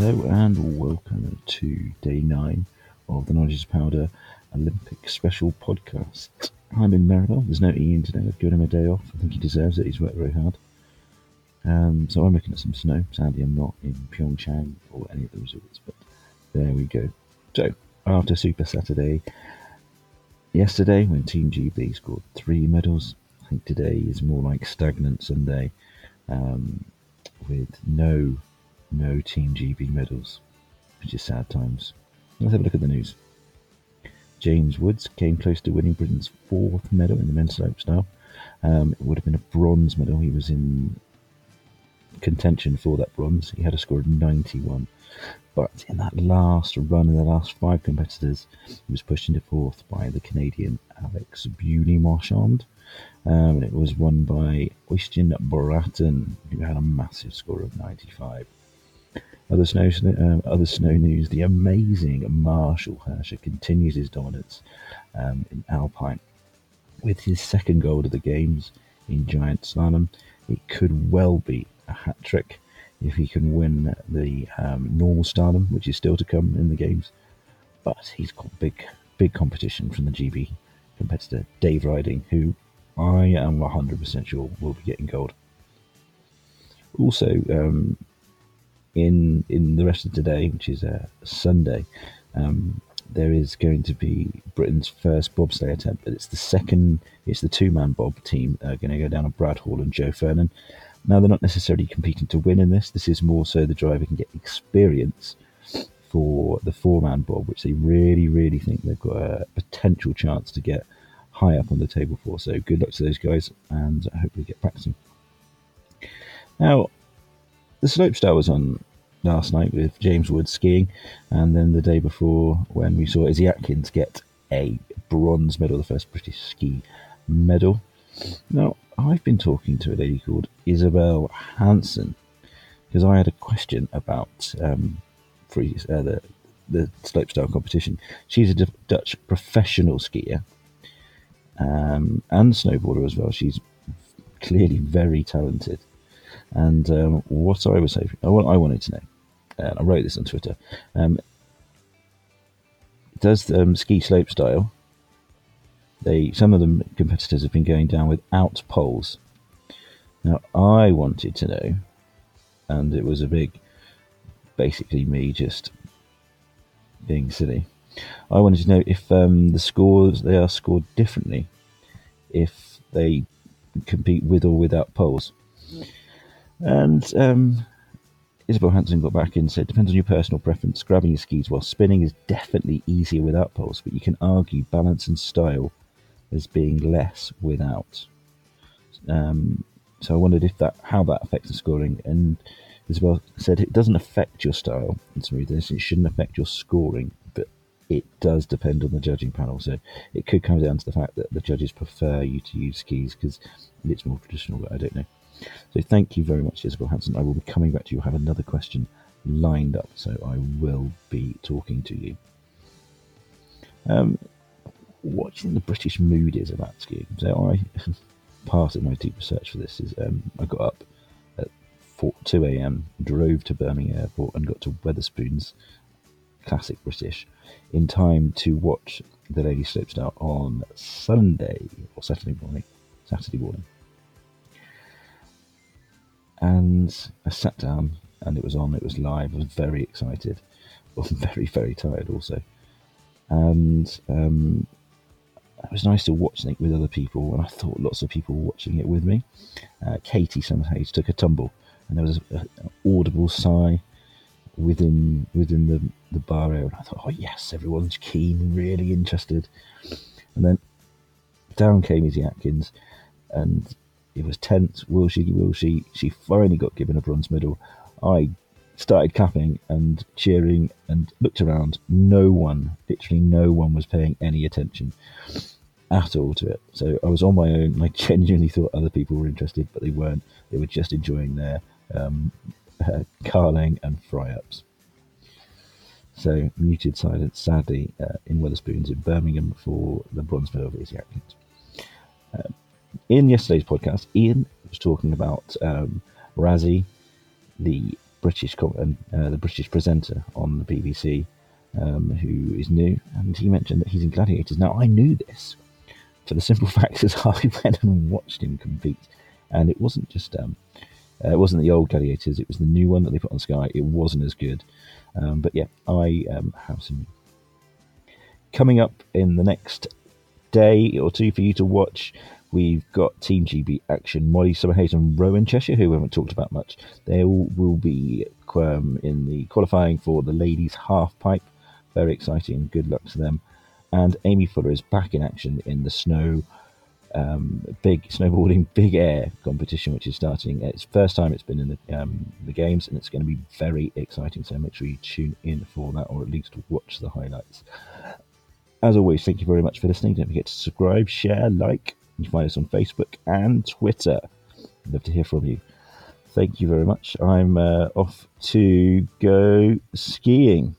Hello and welcome to day nine of the Knowledge is Powder Olympic Special Podcast. I'm in Meribel. There's no Ian today. I've given him a day off. I think he deserves it. He's worked very hard. Um, so I'm looking at some snow. Sadly, I'm not in Pyeongchang or any of the resorts, but there we go. So after Super Saturday yesterday, when Team GB scored three medals, I think today is more like stagnant Sunday um, with no no Team GB medals, which is sad times. Let's have a look at the news. James Woods came close to winning Britain's fourth medal in the men's slopestyle. Um, it would have been a bronze medal. He was in contention for that bronze. He had a score of 91. But in that last run, in the last five competitors, he was pushed into fourth by the Canadian Alex Beaulieu Marchand. Um, and it was won by Øystein Bråten, who had a massive score of 95. Other snow, um, other snow news: the amazing Marcel Hirscher continues his dominance um, in Alpine with his second gold of the games in giant slalom. It could well be a hat trick if he can win the um, normal slalom, which is still to come in the games. But he's got big, big competition from the GB competitor Dave Ryding, who I am 100% sure will be getting gold. Also, um, in in the rest of today, which is a uh, Sunday, um, there is going to be Britain's first bobsleigh attempt, but it's the second. It's the two-man bob team uh, going to go down on Brad Hall and Joel Fearon. Now they're not necessarily competing to win in this. This is more so the driver can get experience for the four-man bob, which they really, really think they've got a potential chance to get high up on the table for. So good luck to those guys, and I hope they get practicing. Now, the slopestyle was on last night with James Wood skiing, and then the day before when we saw Izzy Atkins get a bronze medal, the first British ski medal. Now, I've been talking to a lady called Isabel Hansen because I had a question about um, free, uh, the the slopestyle competition. She's a D- Dutch professional skier um, and snowboarder as well. She's clearly very talented. And um, what I was hoping, I wanted to know, and I wrote this on Twitter. Um, does um, ski slope style? They some of the competitors have been going down without poles. Now I wanted to know, and it was a big, basically me just being silly. I wanted to know if um, the scores they are scored differently if they compete with or without poles. And um, Isabel Hansen got back in and said, depends on your personal preference. Grabbing your skis while spinning is definitely easier without poles, but you can argue balance and style as being less without. Um, so I wondered if that how that affects the scoring. And Isabel said it doesn't affect your style. It's this. It shouldn't affect your scoring, but it does depend on the judging panel. So it could come down to the fact that the judges prefer you to use skis because it's more traditional. But I don't know. So thank you very much, Isabel Hansen. I will be coming back to you. I have another question lined up, so I will be talking to you. Um, what do you think the British mood is about skiing? So I, part of my deep research for this is um, I got up at 4, 2 a.m., drove to Birmingham Airport and got to Wetherspoons, classic British, in time to watch the Lady Slopestyle on Sunday or Saturday morning. Saturday morning and I sat down and it was on, it was live. I was very excited, but very, very tired also. And um, it was nice to watch it with other people, and I thought lots of people were watching it with me. Uh, Katie somehow took a tumble, and there was an audible sigh within within the the bar area. And I thought, oh yes, everyone's keen, really interested. And then down came Izzy Atkins, and it was tense. Will she? Will she? She finally got given a bronze medal. I started clapping and cheering and looked around. No one, literally no one, was paying any attention at all to it. So I was on my own. And I genuinely thought other people were interested, but they weren't. They were just enjoying their um, uh, carling and fry ups. So muted silence, sadly, uh, in Wetherspoons in Birmingham for the bronze medal of Izzy Atkins. Um, in yesterday's podcast, Ian was talking about um, Razzie, the British uh, the British presenter on the BBC, um, who is new, and he mentioned that he's in Gladiators. Now I knew this for the simple fact that I went and watched him compete, and it wasn't just um, uh, it wasn't the old Gladiators; it was the new one that they put on Sky. It wasn't as good, um, but yeah, I um, have some coming up in the next day or two for you to watch. We've got Team GB Action, Molly Summerhayes and Rowan Cheshire, who we haven't talked about much. They all will be um, in the qualifying for the ladies' half pipe. Very exciting. Good luck to them. And Aimee Fuller is back in action in the snow um, big snowboarding big air competition, which is starting. It's first time it's been in the um, the games, and it's going to be very exciting. So make sure you tune in for that, or at least watch the highlights. As always, thank you very much for listening. Don't forget to subscribe, share, like. You can find us on Facebook and Twitter. I'd love to hear from you. Thank you very much. I'm uh, off to go skiing.